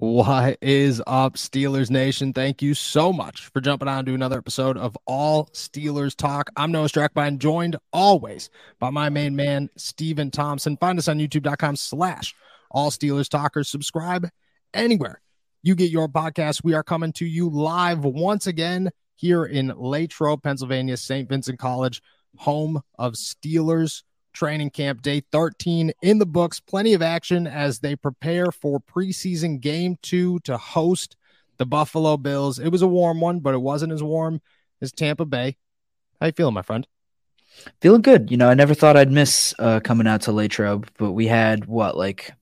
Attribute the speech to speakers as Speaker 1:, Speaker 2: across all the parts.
Speaker 1: What is up, Steelers Nation? Thank you so much for jumping on to another episode of All Steelers Talk. I'm Noah Strackbein, joined always by my main man, Stephen Thompson. Find us on youtube.com slash All Steelers Talkers. Subscribe anywhere you get your podcast. We are coming to you live once again here in Latrobe, Pennsylvania, St. Vincent College, home of Steelers training camp day 13 in the books. Plenty of action as they prepare for preseason game two to host the Buffalo Bills. It was a warm one, but it wasn't as warm as Tampa Bay. How you feeling, my friend?
Speaker 2: Feeling good. You know, I never thought I'd miss uh, coming out to Latrobe, but we had what, like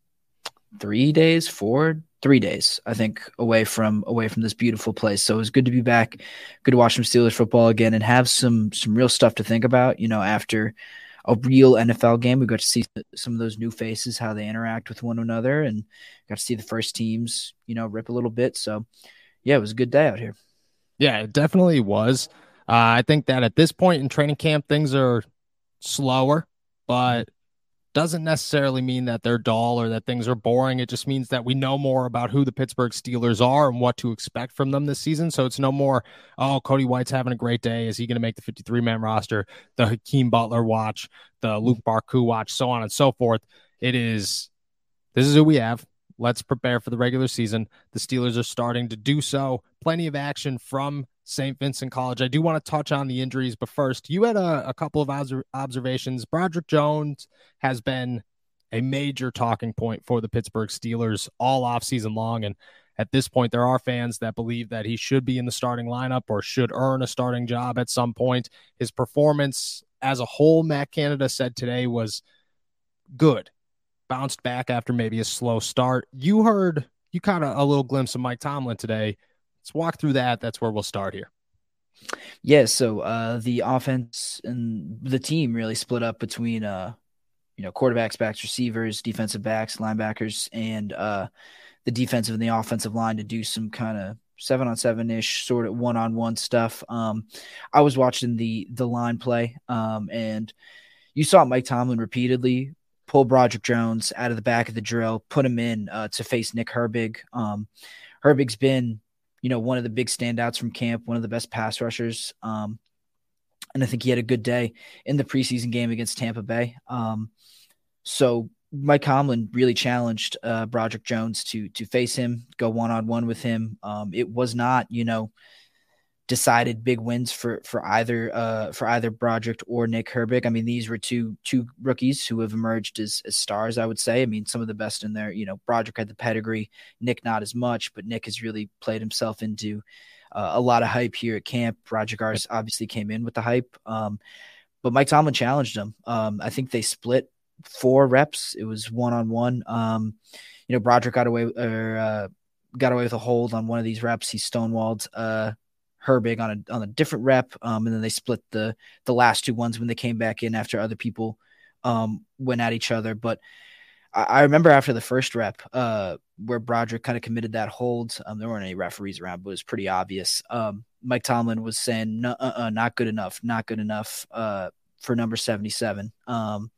Speaker 2: three days, four, three days, I think, away from away from this beautiful place. So it was good to be back. Good to watch some Steelers football again and have some some real stuff to think about. You know, after a real NFL game. We got to see some of those new faces, how they interact with one another, and got to see the first teams, you know, rip a little bit. So, yeah, it was a good day out here.
Speaker 1: Yeah, it definitely was. Uh, I think that at this point in training camp, things are slower, but doesn't necessarily mean that they're dull or that things are boring. It just means that we know more about who the Pittsburgh Steelers are and what to expect from them this season. So it's no more, oh, Cody White's having a great day. Is he going to make the 53 man roster? The Hakeem Butler watch, the Luq Barcoo watch, so on and so forth. It is, this is who we have. Let's prepare for the regular season. The Steelers are starting to do so. Plenty of action from St. Vincent College. I do want to touch on the injuries, but first, you had a, a couple of observations. Broderick Jones has been a major talking point for the Pittsburgh Steelers all offseason long. And at this point, there are fans that believe that he should be in the starting lineup or should earn a starting job at some point. His performance as a whole, Matt Canada said today, was good. Bounced back after maybe a slow start. You heard, you caught a, a little glimpse of Mike Tomlin today let's walk through that. That's where we'll start here.
Speaker 2: Yeah, so uh, the offense and the team really split up between uh, you know quarterbacks, backs, receivers, defensive backs, linebackers, and uh, the defensive and the offensive line to do some kind of seven on seven ish sort of one on one stuff. Um, I was watching the the line play, um, and you saw Mike Tomlin repeatedly pull Broderick Jones out of the back of the drill, put him in uh, to face Nick Herbig. Um, Herbig's been you know, one of the big standouts from camp, one of the best pass rushers. Um, and I think he had a good day in the preseason game against Tampa Bay. Um, so Mike Tomlin really challenged uh, Broderick Jones to to face him, go one on one with him. Um, it was not, you know, decided big wins for for either uh for either Broderick or Nick Herbig. I mean, these were two two rookies who have emerged as, as stars. I would say. I mean, some of the best in there. You know, Broderick had the pedigree, Nick not as much, but Nick has really played himself into uh, a lot of hype here at camp. Roger Broderick obviously came in with the hype, um, but Mike Tomlin challenged him. Um, I think they split four reps. It was one on one. Um, you know, Broderick got away or uh, got away with a hold on one of these reps. He stonewalled. Herbig on a on a different rep, um, and then they split the the last two ones when they came back in after other people um, went at each other. But I, I remember after the first rep, uh, where Broderick kind of committed that hold. Um, there weren't any referees around, but it was pretty obvious. Um, Mike Tomlin was saying, uh, uh, "Not good enough, not good enough uh, for number seventy-seven. Um,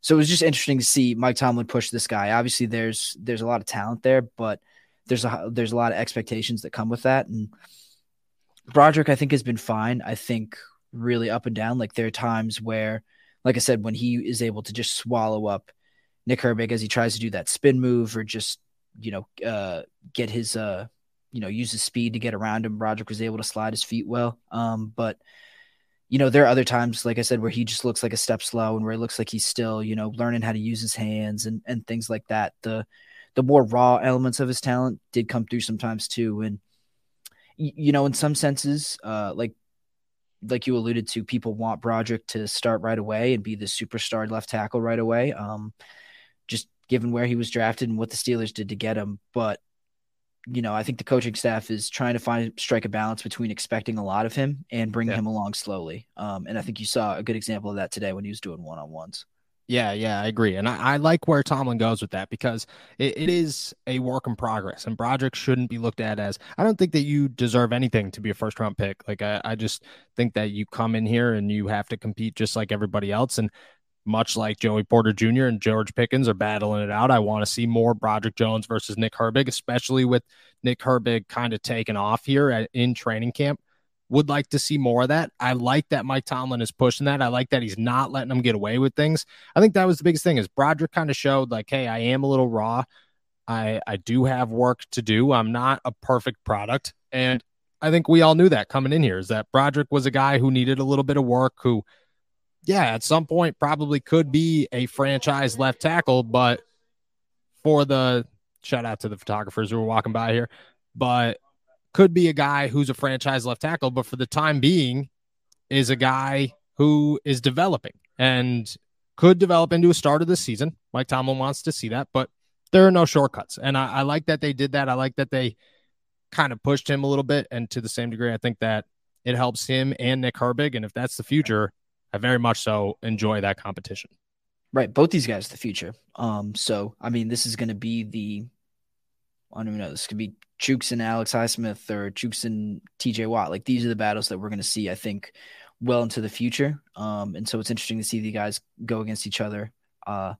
Speaker 2: so it was just interesting to see Mike Tomlin push this guy. Obviously, there's there's a lot of talent there, but there's a there's a lot of expectations that come with that, and Broderick, I think, has been fine. I think really up and down. Like there are times where, like I said, when he is able to just swallow up Nick Herbig as he tries to do that spin move or just, you know, uh, get his, uh, you know, use his speed to get around him. Broderick was able to slide his feet well. Um, but, you know, there are other times, like I said, where he just looks like a step slow and where it looks like he's still, you know, learning how to use his hands and, and things like that. The, the more raw elements of his talent did come through sometimes too. And, you know, in some senses, uh, like like you alluded to, people want Broderick to start right away and be the superstar left tackle right away. Um, just given where he was drafted and what the Steelers did to get him, but you know, I think the coaching staff is trying to find strike a balance between expecting a lot of him and bringing yeah. him along slowly. Um, and I think you saw a good example of that today when he was doing one on ones.
Speaker 1: Yeah, yeah, I agree. And I, I, like where Tomlin goes with that because it, it is a work in progress. And Broderick shouldn't be looked at as I don't think that you deserve anything to be a first round pick. Like I, I just think that you come in here and you have to compete just like everybody else. And much like Joey Porter Jr. and George Pickens are battling it out, I want to see more Broderick Jones versus Nick Herbig, especially with Nick Herbig kind of taking off here at, in training camp would like to see more of that. I like that Mike Tomlin is pushing that. I like that he's not letting them get away with things. I think that was the biggest thing is Broderick kind of showed like, hey, I am a little raw. I I do have work to do. I'm not a perfect product. And I think we all knew that coming in here is that Broderick was a guy who needed a little bit of work, who, yeah, at some point probably could be a franchise left tackle, but for the shout out to the photographers who were walking by here, but could be a guy who's a franchise left tackle, but for the time being, is a guy who is developing and could develop into a starter this season. Mike Tomlin wants to see that, but there are no shortcuts. And I, I like that they did that. I like that they kind of pushed him a little bit. And to the same degree, I think that it helps him and Nick Herbig. And if that's the future, I very much so enjoy that competition.
Speaker 2: Right. Both these guys, the future. Um, so I mean, this is going to be the I don't even know. This could be Chuks and Alex Highsmith or Chuks and TJ Watt. Like these are the battles that we're going to see, I think, well into the future. Um, and so it's interesting to see the guys go against each other, uh,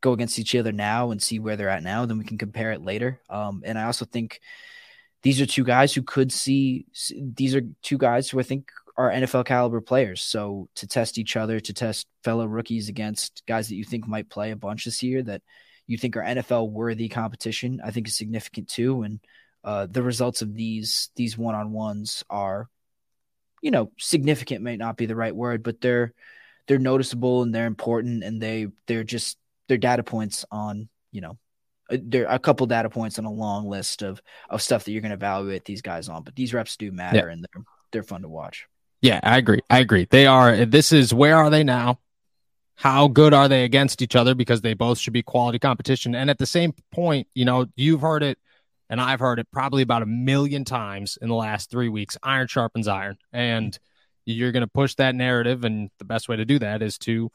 Speaker 2: go against each other now and see where they're at now. Then we can compare it later. Um, and I also think these are two guys who could see, these are two guys who I think are NFL caliber players. So to test each other, to test fellow rookies against guys that you think might play a bunch this year that you think are NFL worthy competition, I think is significant too. And uh, the results of these these one on ones are, you know, significant may not be the right word, but they're they're noticeable and they're important and they they're just they're data points on you know uh, there are a couple data points on a long list of of stuff that you're going to evaluate these guys on. But these reps do matter yeah. and they're they're fun to watch.
Speaker 1: Yeah i agree. I agree. They are this is where are they now how good are they against each other because they both should be quality competition. And at the same point, you know, you've heard it and I've heard it probably about a million times in the last three weeks. Iron sharpens iron. And you're going to push that narrative. And the best way to do that is to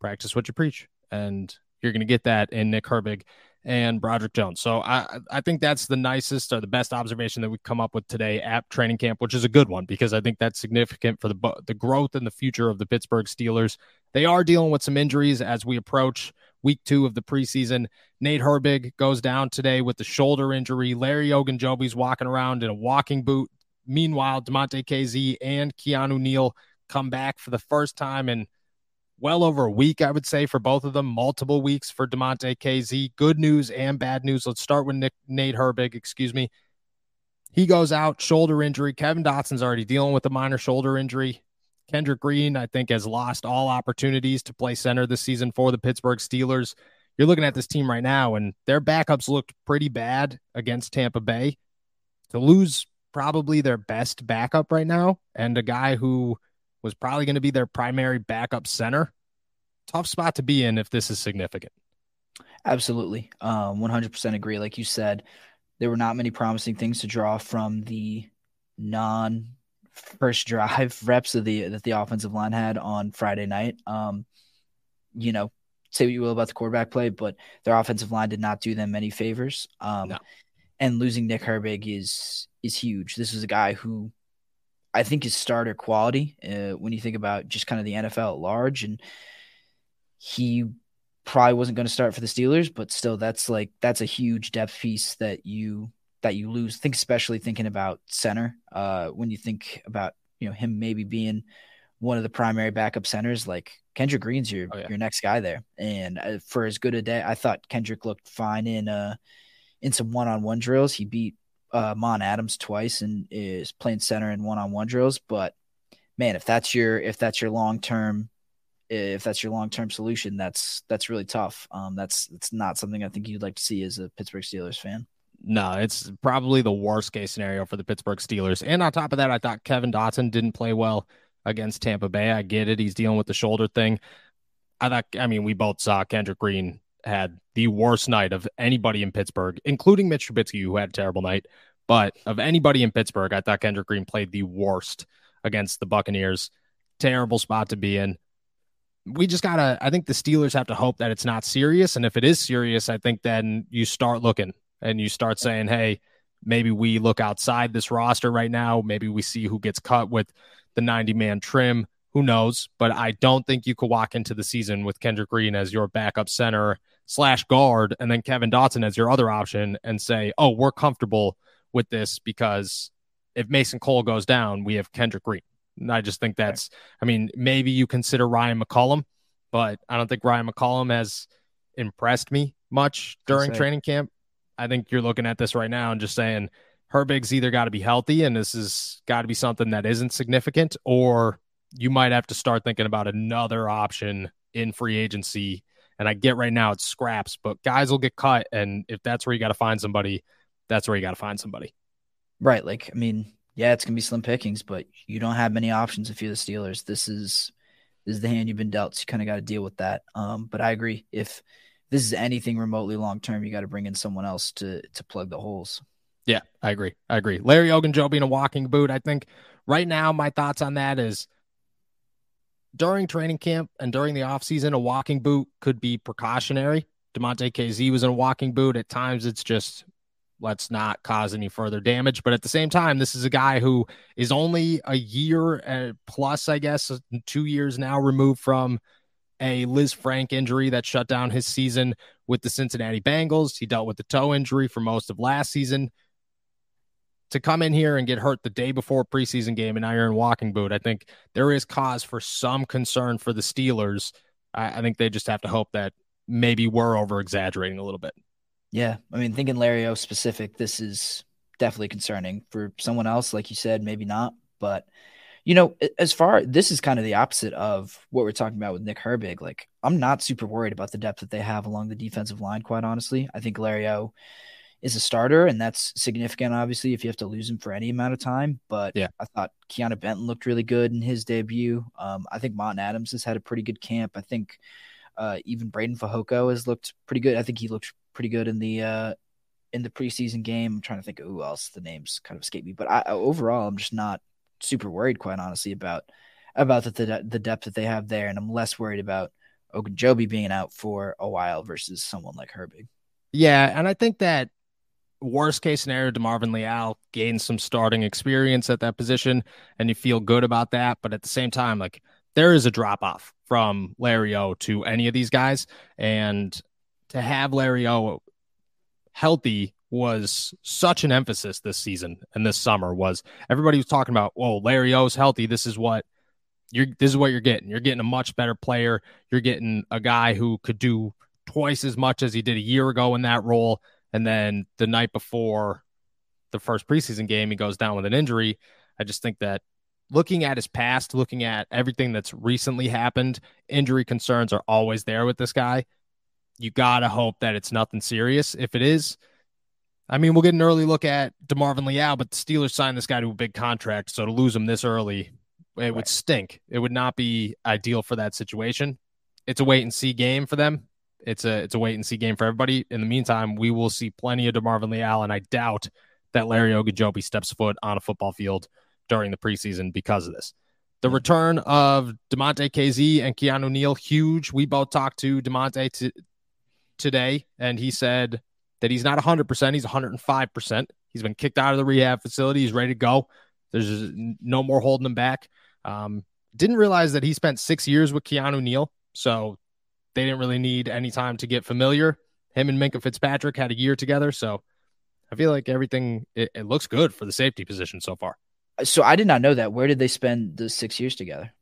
Speaker 1: practice what you preach. And you're going to get that in Nick Herbig and Broderick Jones. So I I think that's the nicest or the best observation that we've come up with today at training camp, which is a good one because I think that's significant for the the growth and the future of the Pittsburgh Steelers. They are dealing with some injuries as we approach week two of the preseason. Nate Herbig goes down today with the shoulder injury. Larry Ogunjobi's walking around in a walking boot. Meanwhile, Demonte Kazee and Keanu Neal come back for the first time in – well over a week, I would say, for both of them, multiple weeks for DeMonte Kazee. Good news and bad news. Let's start with Nick, Nate Herbig, excuse me. He goes out, shoulder injury. Kevin Dotson's already dealing with a minor shoulder injury. Kendrick Green, I think, has lost all opportunities to play center this season for the Pittsburgh Steelers. You're looking at this team right now, and their backups looked pretty bad against Tampa Bay. To lose probably their best backup right now, and a guy who was probably going to be their primary backup center. Tough spot to be in if this is significant.
Speaker 2: Absolutely. Um, 100% agree. Like you said, there were not many promising things to draw from the non first drive reps of the that the offensive line had on Friday night. Um, you know, say what you will about the quarterback play, but their offensive line did not do them any favors. Um, no. and losing Nick Herbig is is huge. This is a guy who I think is starter quality uh, when you think about just kind of the NFL at large. And he probably wasn't going to start for the Steelers, but still, that's like that's a huge depth piece that you that you lose. Think especially thinking about center uh, when you think about you know him maybe being one of the primary backup centers. Like Kendrick Green's your oh, yeah. your next guy there, and uh, for as good a day, I thought Kendrick looked fine in uh in some one on one drills. He beat uh, Mon Adams twice and is playing center in one-on-one drills. But man, if that's your if that's your long term if that's your long term solution, that's that's really tough. Um, that's that's not something I think you'd like to see as a Pittsburgh Steelers fan.
Speaker 1: No, it's probably the worst case scenario for the Pittsburgh Steelers. And on top of that, I thought Kevin Dotson didn't play well against Tampa Bay. I get it. He's dealing with the shoulder thing. I thought, I mean, we both saw Kendrick Green had the worst night of anybody in Pittsburgh, including Mitch Trubisky, who had a terrible night. But of anybody in Pittsburgh, I thought Kendrick Green played the worst against the Buccaneers. Terrible spot to be in. We just gotta. I think the Steelers have to hope that it's not serious, and if it is serious, I think then you start looking and you start saying, "Hey, maybe we look outside this roster right now. Maybe we see who gets cut with the 90 man trim. Who knows? But I don't think you could walk into the season with Kendrick Green as your backup center slash guard, and then Kevin Dotson as your other option, and say, "Oh, we're comfortable." with this because if Mason Cole goes down, we have Kendrick Green. And I just think that's, I mean, maybe you consider Ryan McCollum, but I don't think Ryan McCollum has impressed me much during training camp. I think you're looking at this right now and just saying Herbig's either got to be healthy and this has got to be something that isn't significant, or you might have to start thinking about another option in free agency. And I get right now it's scraps, but guys will get cut. And if that's where you got to find somebody, that's where you got to find somebody.
Speaker 2: Right. Like, I mean, yeah, it's gonna be slim pickings, but you don't have many options if you're the Steelers. This is this is the hand you've been dealt. So you kind of got to deal with that. Um, but I agree. If this is anything remotely long term, you got to bring in someone else to to plug the holes.
Speaker 1: Yeah, I agree. I agree. Larry Ogunjobi in a walking boot. I think right now my thoughts on that is during training camp and during the offseason, a walking boot could be precautionary. DeMonte Kazee was in a walking boot. At times, it's just let's not cause any further damage. But at the same time, this is a guy who is only a year uh, plus, I guess, two years now removed from a Lisfranc injury that shut down his season with the Cincinnati Bengals. He dealt with the toe injury for most of last season. To come in here and get hurt the day before preseason game in iron walking boot, I think there is cause for some concern for the Steelers. I, I think they just have to hope that maybe we're over exaggerating a little bit.
Speaker 2: Yeah, I mean, thinking Larry O specific, this is definitely concerning for someone else. Like you said, maybe not, but you know, as far this is kind of the opposite of what we're talking about with Nick Herbig. Like, I'm not super worried about the depth that they have along the defensive line. Quite honestly, I think Larry O is a starter, and that's significant. Obviously, if you have to lose him for any amount of time, but
Speaker 1: yeah,
Speaker 2: I thought Keanu Benton looked really good in his debut. Um, I think Monten Adams has had a pretty good camp. I think uh, even Breiden Fehoko has looked pretty good. I think he looked pretty good in the uh, in the preseason game. I'm trying to think of who else. The names kind of escape me, but I, overall, I'm just not super worried, quite honestly, about about the, the, the depth that they have there, and I'm less worried about Ogunjobi being out for a while versus someone like Herbig.
Speaker 1: Yeah, and I think that worst case scenario, DeMarvin Leal gains some starting experience at that position, and you feel good about that. But at the same time, like there is a drop off from Larry O to any of these guys, and to have Larry O healthy was such an emphasis this season and this summer was everybody was talking about, well, Larry O's healthy. This is what you're this is what you're getting. You're getting a much better player. You're getting a guy who could do twice as much as he did a year ago in that role. And then the night before the first preseason game, he goes down with an injury. I just think that looking at his past, looking at everything that's recently happened, injury concerns are always there with this guy you gotta hope that it's nothing serious. If it is, I mean, we'll get an early look at DeMarvin Leal, but the Steelers signed this guy to a big contract, so to lose him this early, it right. would stink. It would not be ideal for that situation. It's a wait and see game for them. It's a it's a wait and see game for everybody. In the meantime, we will see plenty of DeMarvin Leal, and I doubt that Larry Ogunjobi steps foot on a football field during the preseason because of this. The return of Demonte Kazee and Keanu Neal, huge. We both talked to Demonte to, today, and he said that he's not 100%, he's 105%. He's been kicked out of the rehab facility. He's ready to go. There's no more holding him back. Um, didn't realize that he spent six years with Keanu Neal, so they didn't really need any time to get familiar. Him and Minkah Fitzpatrick had a year together, so I feel like everything it, it looks good for the safety position so far.
Speaker 2: So I did not know that. Where did they spend the six years together?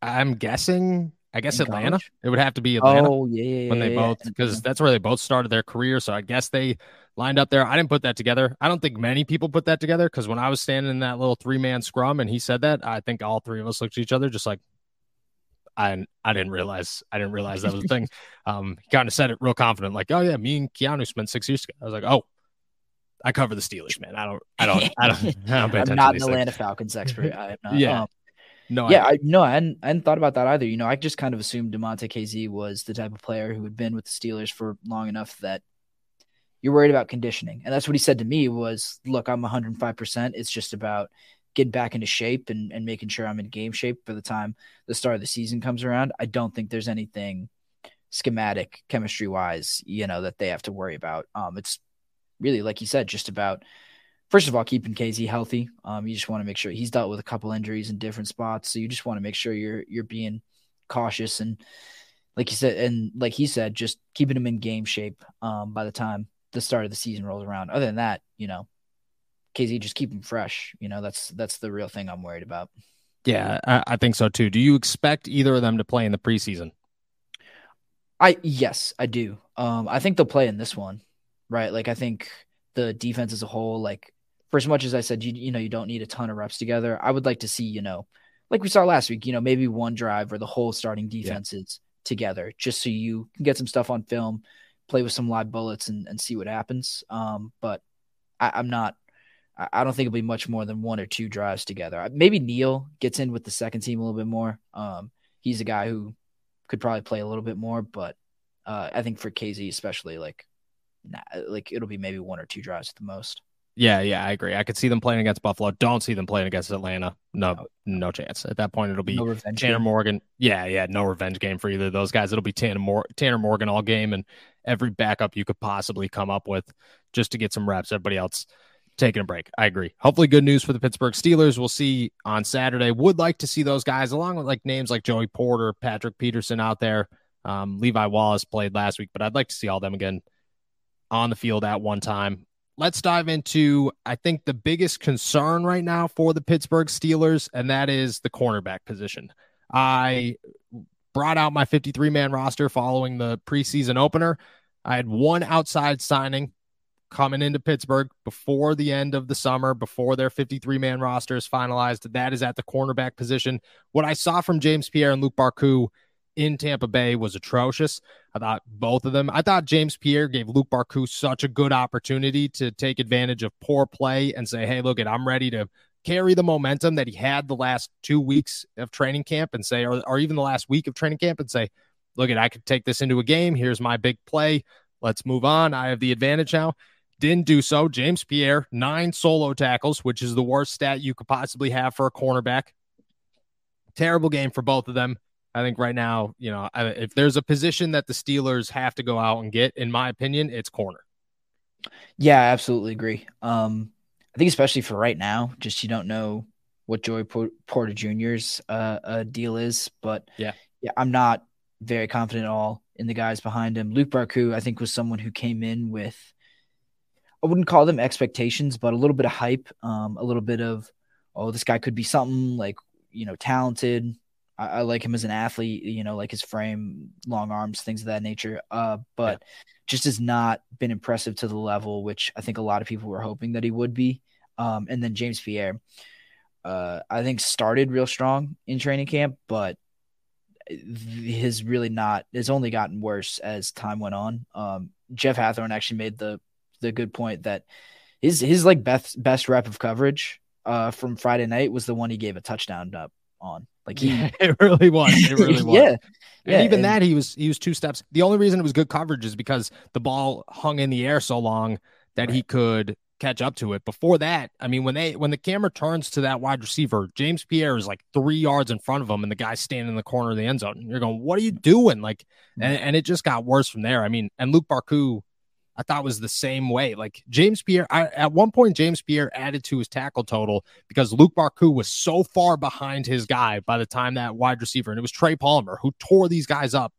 Speaker 1: I'm guessing I guess in Atlanta. College? It would have to be Atlanta.
Speaker 2: Oh yeah, yeah
Speaker 1: when they
Speaker 2: yeah,
Speaker 1: both because that's where they both started their career. So I guess they lined up there. I didn't put that together. I don't think many people put that together because when I was standing in that little three man scrum and he said that, I think all three of us looked at each other just like I I didn't realize I didn't realize that was a thing. Um, he kind of said it real confident, like, "Oh yeah, me and Keanu spent six years together." I was like, "Oh, I cover the Steelers, man. I don't, I don't, I don't. I don't
Speaker 2: I'm not an Atlanta Falcons expert. I am not.
Speaker 1: yeah.
Speaker 2: Um,
Speaker 1: no,
Speaker 2: yeah,
Speaker 1: I,
Speaker 2: I no, I hadn't, I hadn't thought about that either. You know, I just kind of assumed Demonte Kazee was the type of player who had been with the Steelers for long enough that you're worried about conditioning, and that's what he said to me was, "Look, I'm 105. percent It's just about getting back into shape and, and making sure I'm in game shape for the time the start of the season comes around. I don't think there's anything schematic, chemistry wise, you know, that they have to worry about. Um, it's really, like you said, just about first of all keeping Kazee healthy. Um, you just want to make sure he's dealt with a couple injuries in different spots, so you just want to make sure you're you're being cautious and, like you said, and like he said, just keeping him in game shape. Um, by the time the start of the season rolls around. Other than that, you know, Kazee just keep him fresh. You know, that's that's the real thing I'm worried about.
Speaker 1: yeah, I, I think so too. Do you expect either of them to play in the preseason?
Speaker 2: I yes, I do. Um, I think they'll play in this one, right? Like I think the defense as a whole, like for as much as I said, you you know, you don't need a ton of reps together. I would like to see, you know, like we saw last week, you know, maybe one drive where the whole starting defenses yeah. together, just so you can get some stuff on film, play with some live bullets, and and see what happens. Um, but I, I'm not. I don't think it'll be much more than one or two drives together. Maybe Neal gets in with the second team a little bit more. Um, he's a guy who could probably play a little bit more, but uh, I think for Kazee especially, like, nah, like it'll be maybe one or two drives at the most.
Speaker 1: Yeah, yeah, I agree. I could see them playing against Buffalo. Don't see them playing against Atlanta. No, no, no chance. At that point, it'll be
Speaker 2: no
Speaker 1: Tanner
Speaker 2: game.
Speaker 1: Morgan. Yeah, yeah, no revenge game for either of those guys. It'll be Tanner, Mor- Tanner Morgan all game and every backup you could possibly come up with just to get some reps. Everybody else taking a break. I agree. Hopefully, good news for the Pittsburgh Steelers. We'll see on Saturday. Would like to see those guys along with like names like Joey Porter, Patrick Peterson out there. Um, Levi Wallace played last week, but I'd like to see all them again on the field at one time. Let's dive into, I think, the biggest concern right now for the Pittsburgh Steelers, and that is the cornerback position. I brought out my 53 man roster following the preseason opener. I had one outside signing coming into Pittsburgh before the end of the summer, before their 53 man roster is finalized. That is at the cornerback position. What I saw from James Pierre and Luq Barcoo in Tampa Bay was atrocious. I thought both of them, I thought James Pierre gave Luq Barcoo such a good opportunity to take advantage of poor play and say, hey, look, it, I'm ready to carry the momentum that he had the last two weeks of training camp and say, or, or even the last week of training camp and say, look, at I could take this into a game. Here's my big play. Let's move on. I have the advantage now. Didn't do so. James Pierre, nine solo tackles, which is the worst stat you could possibly have for a cornerback. Terrible game for both of them. I think right now, you know, if there's a position that the Steelers have to go out and get, in my opinion, it's corner.
Speaker 2: Yeah, I absolutely agree. Um, I think especially for right now, just you don't know what Joey Porter Jr.'s uh, uh, deal is, but
Speaker 1: yeah,
Speaker 2: yeah, I'm not very confident at all in the guys behind him. Luq Barcoo, I think, was someone who came in with I wouldn't call them expectations, but a little bit of hype, um, a little bit of oh, this guy could be something like you know talented. I, I, like him as an athlete, you know, like his frame, long arms, things of that nature. Uh, but yeah. just has not been impressive to the level which I think a lot of people were hoping that he would be. Um, and then James Pierre, uh, I think started real strong in training camp, but has really not has only gotten worse as time went on. Um, Jeff Hathhorn actually made the the good point that his his like best best rep of coverage uh from Friday night was the one he gave a touchdown up on. Like he,
Speaker 1: yeah, it really was. It really was.
Speaker 2: yeah.
Speaker 1: And yeah, even and, that he was he was two steps. The only reason it was good coverage is because the ball hung in the air so long that right. he could catch up to it. Before that, I mean, when they when the camera turns to that wide receiver, James Pierre is like three yards in front of him, and the guy's standing in the corner of the end zone. You're going, what are you doing? Like, and, and it just got worse from there. I mean, and Luq Barcoo I thought was the same way. Like James Pierre, I, at one point, James Pierre added to his tackle total because Luq Barcoo was so far behind his guy by the time that wide receiver, and it was Trey Palmer who tore these guys up,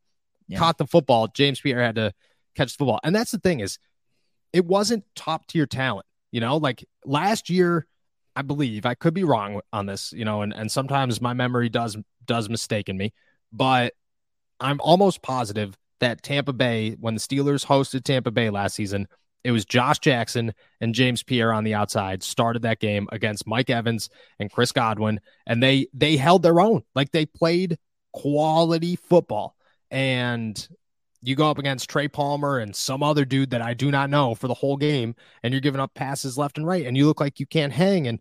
Speaker 1: yeah. caught the football. James Pierre had to catch the football, and that's the thing is, it wasn't top tier talent. You know, like last year, I believe I could be wrong on this. You know, and and sometimes my memory does does mistaken me, but I'm almost positive that Tampa Bay, when the Steelers hosted Tampa Bay last season, it was Josh Jackson and James Pierre on the outside started that game against Mike Evans and Chris Godwin, and they they held their own. Like they played quality football. And you go up against Trey Palmer and some other dude that I do not know for the whole game, and you're giving up passes left and right, and you look like you can't hang. And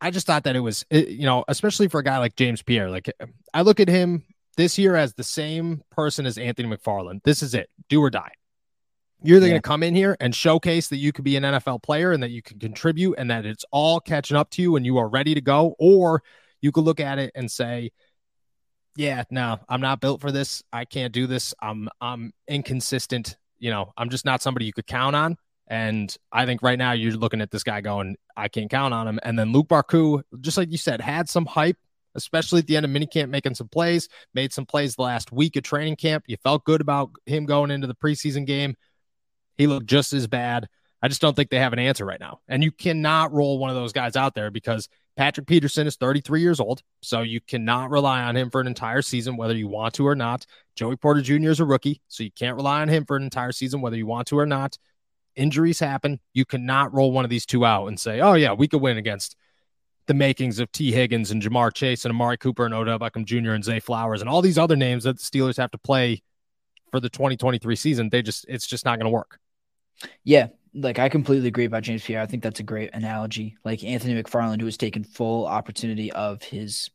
Speaker 1: I just thought that it was, you know, especially for a guy like James Pierre. Like I look at him this year as the same person as Anthony McFarland. This is it, do or die. You're either yeah. going to come in here and showcase that you could be an NFL player and that you can contribute and that it's all catching up to you and you are ready to go, or you could look at it and say, yeah, no, I'm not built for this. I can't do this. I'm I'm inconsistent. You know, I'm just not somebody you could count on. And I think right now you're looking at this guy going, I can't count on him. And then Luq Barcoo, just like you said, had some hype, especially at the end of minicamp, making some plays, made some plays the last week of training camp. You felt good about him going into the preseason game. He looked just as bad. I just don't think they have an answer right now. And you cannot roll one of those guys out there because Patrick Peterson is 33 years old. So you cannot rely on him for an entire season, whether you want to or not. Joey Porter Jr. is a rookie. So you can't rely on him for an entire season, whether you want to or not. Injuries happen. You cannot roll one of these two out and say, oh, yeah, we could win against the makings of Tee Higgins and Ja'Marr Chase and Amari Cooper and Odell Beckham Jr. and Zay Flowers and all these other names that the Steelers have to play for the 2023 season. They just, it's just not going to work.
Speaker 2: Yeah, like I completely agree about James Pierre. I think that's a great analogy. Like Anthony McFarland, who has taken full opportunity of his,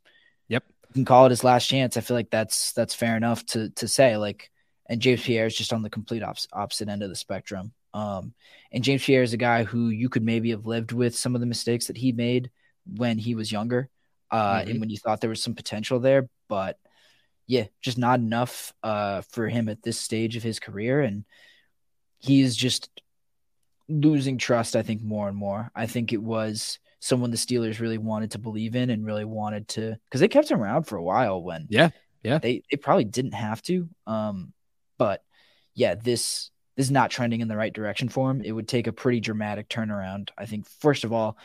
Speaker 1: yep,
Speaker 2: you can call it his last chance. I feel like that's that's fair enough to to say. Like, and James Pierre is just on the complete op- opposite end of the spectrum. Um, and James Pierre is a guy who you could maybe have lived with some of the mistakes that he made when he was younger, uh, mm-hmm. and when you thought there was some potential there, but yeah, just not enough uh, for him at this stage of his career, and he is just losing trust, I think, more and more. I think it was someone the Steelers really wanted to believe in and really wanted to because they kept him around for a while when
Speaker 1: yeah, yeah.
Speaker 2: They they probably didn't have to. Um, but yeah, this this is not trending in the right direction for him. It would take a pretty dramatic turnaround. I think, first of all,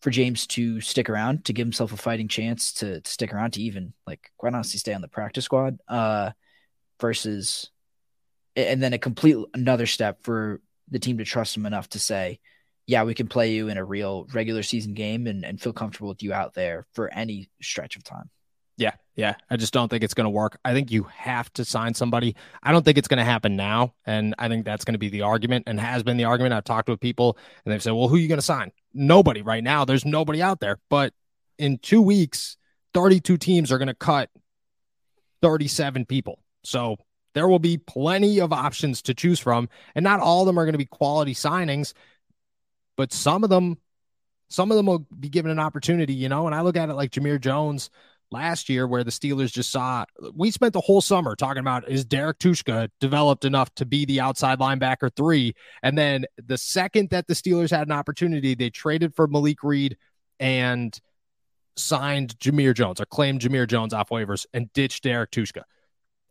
Speaker 2: for James to stick around, to give himself a fighting chance to, to stick around, to even like quite honestly stay on the practice squad, uh, versus and then a complete another step for the team to trust him enough to say, yeah, we can play you in a real regular season game and, and feel comfortable with you out there for any stretch of time.
Speaker 1: Yeah, yeah. I just don't think it's going to work. I think you have to sign somebody. I don't think it's going to happen now. And I think that's going to be the argument and has been the argument. I've talked with people and they've said, well, who are you going to sign? Nobody right now. There's nobody out there. But in two weeks, 32 teams are going to cut 37 people. So there will be plenty of options to choose from, and not all of them are going to be quality signings, but some of them, some of them will be given an opportunity, you know. And I look at it like Jamir Jones last year, where the Steelers just saw. We spent the whole summer talking about is Derrek Tuszka developed enough to be the outside linebacker three, and then the second that the Steelers had an opportunity, they traded for Malik Reed and signed Jamir Jones or claimed Jamir Jones off waivers and ditched Derrek Tuszka.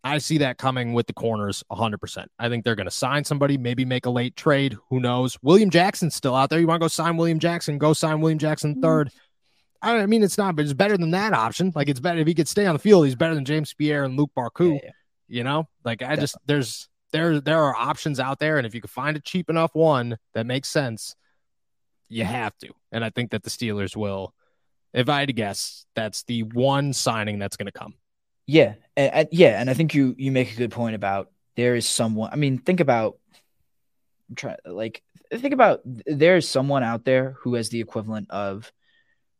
Speaker 1: I see that coming with the corners 100%. I think they're going to sign somebody, maybe make a late trade. Who knows? William Jackson's still out there. You want to go sign William Jackson? Go sign William Jackson mm-hmm. I mean, it's not, but it's better than that option. Like, it's better if he could stay on the field. He's better than James Pierre and Luq Barcoo. Yeah, yeah. You know, like I just there's there there are options out there, and if you can find a cheap enough one that makes sense, you have to. And I think that the Steelers will. If I had to guess, that's the one signing that's going to come.
Speaker 2: Yeah, and, yeah, and I think you you make a good point about there is someone. I mean, think about I'm trying like think about there is someone out there who has the equivalent of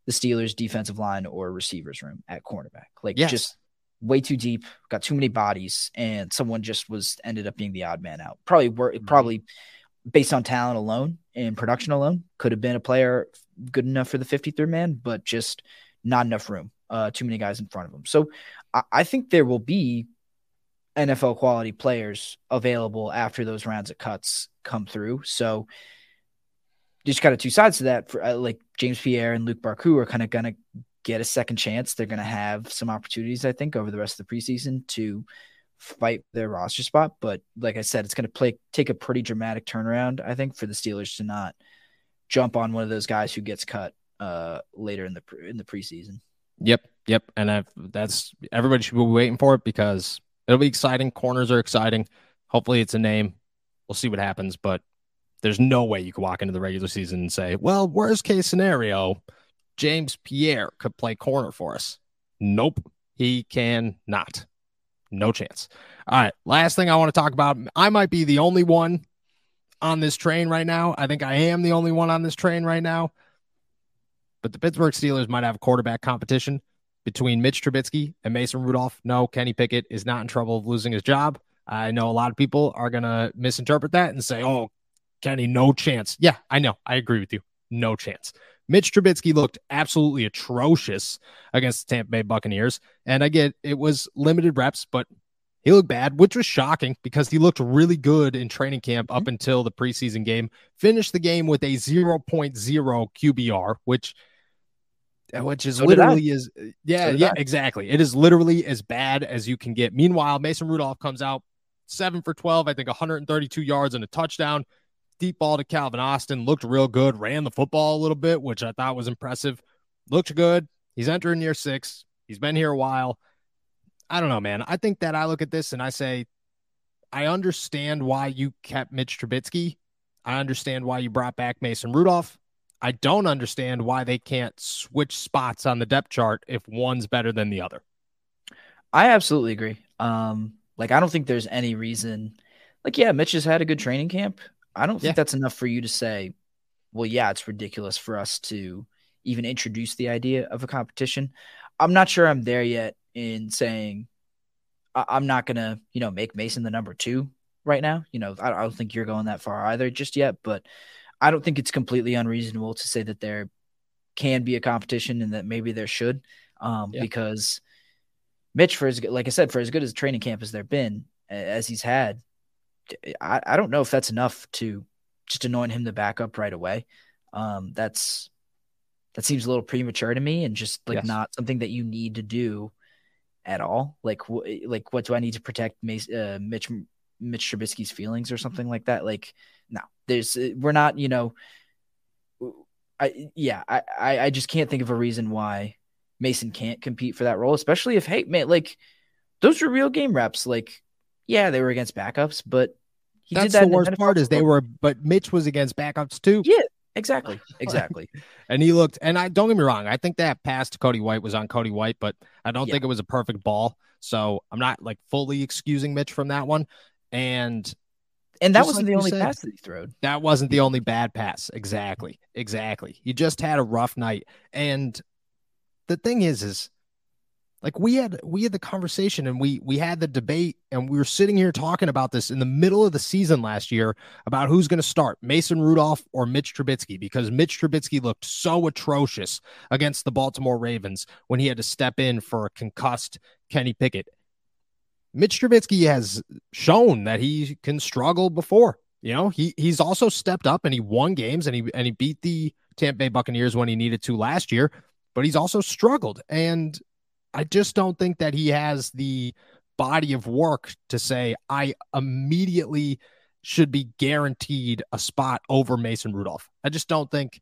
Speaker 2: the Steelers' defensive line or receivers room at cornerback. Like yes. just way too deep, got too many bodies, and someone just was ended up being the odd man out. Probably were mm-hmm. probably based on talent alone and production alone, could have been a player good enough for the 53rd man, but just not enough room. Uh, too many guys in front of him. So I, think there will be NFL quality players available after those rounds of cuts come through. So just kind of two sides to that. For uh, like James Pierre and Luq Barcoo are kind of gonna get a second chance. They're gonna have some opportunities, I think, over the rest of the preseason to fight their roster spot. But like I said, it's gonna play take a pretty dramatic turnaround, I think, for the Steelers to not jump on one of those guys who gets cut uh, later in the in the preseason.
Speaker 1: Yep, yep, and I've, that's everybody should be waiting for it because it'll be exciting. Corners are exciting. Hopefully, it's a name. We'll see what happens, but there's no way you could walk into the regular season and say, "Well, worst case scenario, James Pierre could play corner for us." Nope, he can not. No chance. All right. Last thing I want to talk about. I might be the only one on this train right now. I think I am the only one on this train right now. But the Pittsburgh Steelers might have a quarterback competition between Mitch Trubisky and Mason Rudolph. No, Kenny Pickett is not in trouble of losing his job. I know a lot of people are going to misinterpret that and say, oh, Kenny, no chance. Yeah, I know. I agree with you. No chance. Mitch Trubisky looked absolutely atrocious against the Tampa Bay Buccaneers. And I get it was limited reps, but he looked bad, which was shocking because he looked really good in training camp up mm-hmm. until the preseason game. Finished the game with a 0.0 QBR, which which is so literally is yeah, so yeah, I. exactly. It is literally as bad as you can get. Meanwhile, Mason Rudolph comes out seven for 12, I think 132 yards and a touchdown. Deep ball to Calvin Austin. Looked real good. Ran the football a little bit, which I thought was impressive. Looked good. He's entering year six. He's been here a while. I don't know, man. I think that I look at this and I say, I understand why you kept Mitch Trubisky. I understand why you brought back Mason Rudolph. I don't understand why they can't switch spots on the depth chart if one's better than the other.
Speaker 2: I absolutely agree. Um, like I don't think there's any reason. Like, yeah, Mitch has had a good training camp. I don't think yeah. that's enough for you to say, well, yeah, it's ridiculous for us to even introduce the idea of a competition. I'm not sure I'm there yet in saying I- am not gonna, you know, make Mason the number two right now. You know, I, I don't think you're going that far either just yet, but I don't think it's completely unreasonable to say that there can be a competition and that maybe there should, um, yeah. because Mitch, for as like I said, for as good as training camp as there been as he's had, I, I don't know if that's enough to just anoint him the backup right away. Um, that's that seems a little premature to me, and just like yes. not something that you need to do at all. Like, wh- like what do I need to protect Mace, uh, Mitch Mitch Trubisky's feelings or something like that? Like, no, there's uh, we're not, you know, I yeah, I I just can't think of a reason why Mason can't compete for that role, especially if hey man, like those were real game reps. Like, yeah, they were against backups, but
Speaker 1: he That's did that the worst part is they were, but Mitch was against backups too.
Speaker 2: Yeah, exactly, exactly.
Speaker 1: and he looked, and I don't get me wrong, I think that pass to Cody White was on Cody White, but I don't yeah. think it was a perfect ball. So I'm not like fully excusing Mitch from that one. And
Speaker 2: and that wasn't like the only said, pass that he threw.
Speaker 1: That wasn't the only bad pass. Exactly. Exactly. He just had a rough night. And the thing is, is like we had we had the conversation and we we had the debate and we were sitting here talking about this in the middle of the season last year about who's going to start Mason Rudolph or Mitch Trubisky because Mitch Trubisky looked so atrocious against the Baltimore Ravens when he had to step in for a concussed Kenny Pickett. Mitch Trubisky has shown that he can struggle before. You know, he he's also stepped up and he won games and he and he beat the Tampa Bay Buccaneers when he needed to last year, but he's also struggled and I just don't think that he has the body of work to say I immediately should be guaranteed a spot over Mason Rudolph. I just don't think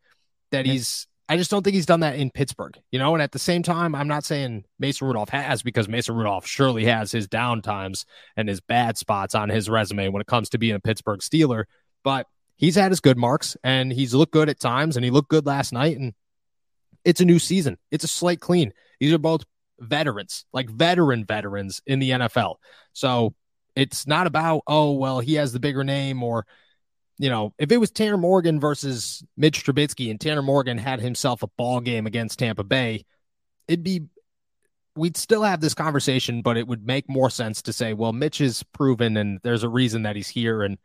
Speaker 1: that he's I just don't think he's done that in Pittsburgh, you know. And at the same time, I'm not saying Mason Rudolph has because Mason Rudolph surely has his down times and his bad spots on his resume when it comes to being a Pittsburgh Steeler, but he's had his good marks and he's looked good at times and he looked good last night and it's a new season. It's a slate clean. These are both veterans, like veteran veterans in the NFL. So it's not about, oh, well, he has the bigger name or, you know, if it was Tanner Morgan versus Mitch Trubisky and Tanner Morgan had himself a ball game against Tampa Bay, it'd be, we'd still have this conversation, but it would make more sense to say, well, Mitch is proven and there's a reason that he's here. And,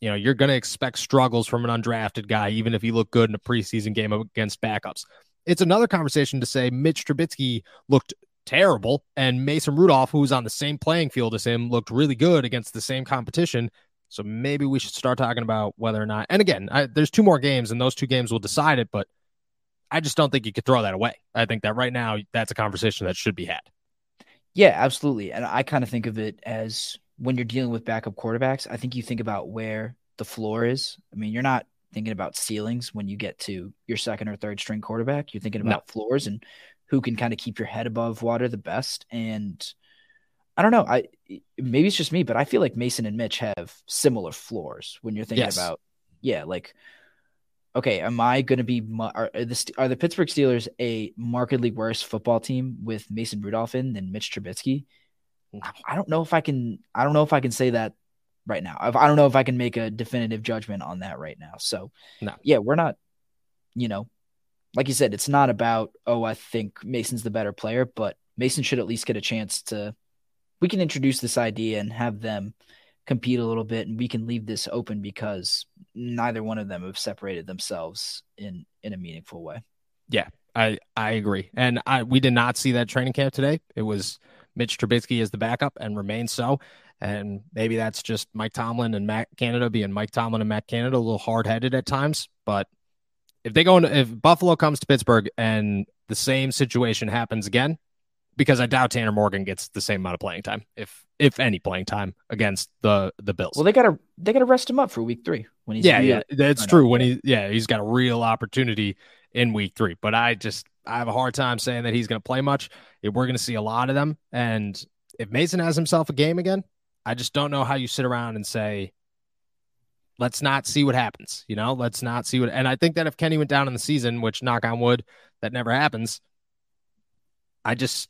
Speaker 1: you know, you're going to expect struggles from an undrafted guy, even if he looked good in a preseason game against backups. It's another conversation to say Mitch Trubisky looked terrible. And Mason Rudolph, who was on the same playing field as him, looked really good against the same competition. So maybe we should start talking about whether or not. And again, I, there's two more games, and those two games will decide it. But I just don't think you could throw that away. I think that right now that's a conversation that should be had.
Speaker 2: Yeah, absolutely. And I kind of think of it as when you're dealing with backup quarterbacks, I think you think about where the floor is. I mean, you're not thinking about ceilings when you get to your second or third string quarterback. You're thinking about no. floors and who can kind of keep your head above water the best. And I don't know, I maybe it's just me, but I feel like Mason and Mitch have similar floors when you're thinking yes. about, yeah, like, okay, am I going to be are the are the Pittsburgh Steelers a markedly worse football team with Mason Rudolph in than Mitch Trubisky? I don't know if I can. I don't know if I can say that right now. I don't know if I can make a definitive judgment on that right now. So,
Speaker 1: no.
Speaker 2: yeah, we're not. You know, like you said, it's not about oh, I think Mason's the better player, but Mason should at least get a chance to. We can introduce this idea and have them compete a little bit, and we can leave this open because neither one of them have separated themselves in in a meaningful way.
Speaker 1: Yeah, I I agree, and I we did not see that training camp today. It was Mitch Trubisky as the backup and remains so. And maybe that's just Mike Tomlin and Matt Canada being Mike Tomlin and Matt Canada a little hard headed at times. But if they go into, if Buffalo comes to Pittsburgh and the same situation happens again, because I doubt Tanner Morgan gets the same amount of playing time, if if any playing time against the the Bills.
Speaker 2: Well, they gotta they gotta rest him up for week three
Speaker 1: when he's yeah yeah that's true when he yeah he's got a real opportunity in week three. But I just I have a hard time saying that he's going to play much. If we're going to see a lot of them, and if Mason has himself a game again, I just don't know how you sit around and say, let's not see what happens. You know, let's not see what. And I think that if Kenny went down in the season, which knock on wood, that never happens. I just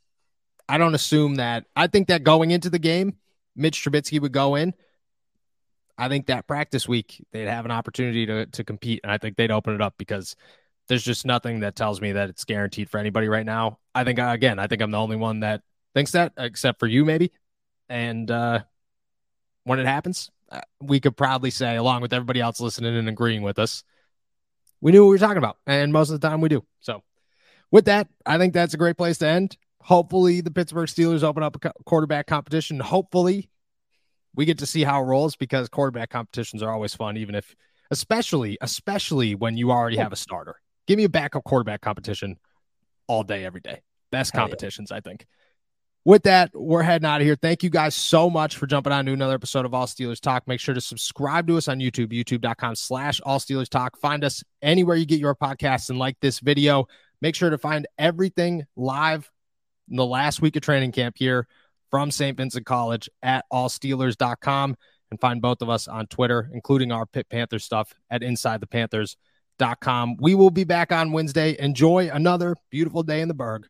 Speaker 1: I don't assume that. I think that going into the game, Mitch Trubisky would go in. I think that practice week they'd have an opportunity to to compete, and I think they'd open it up because there's just nothing that tells me that it's guaranteed for anybody right now. I think again, I think I'm the only one that thinks that, except for you maybe. And uh, when it happens, uh, Uh, we could proudly say, along with everybody else listening and agreeing with us, we knew what we were talking about, and most of the time we do. So, with that, I think that's a great place to end. Hopefully, the Pittsburgh Steelers open up a quarterback competition. Hopefully, we get to see how it rolls because quarterback competitions are always fun, even if, especially, especially when you already have a starter. Give me a backup quarterback competition all day, every day. Best competitions. I think. With that, we're heading out of here. Thank you guys so much for jumping on to another episode of All Steelers Talk. Make sure to subscribe to us on YouTube, youtube.com slash All Steelers Talk. Find us anywhere you get your podcasts and like this video. Make sure to find everything live in the last week of training camp here from St. Vincent College at allsteelers.com and find both of us on Twitter, including our Pitt Panther stuff at Inside the Panthers.com. We will be back on Wednesday. Enjoy another beautiful day in the Burgh.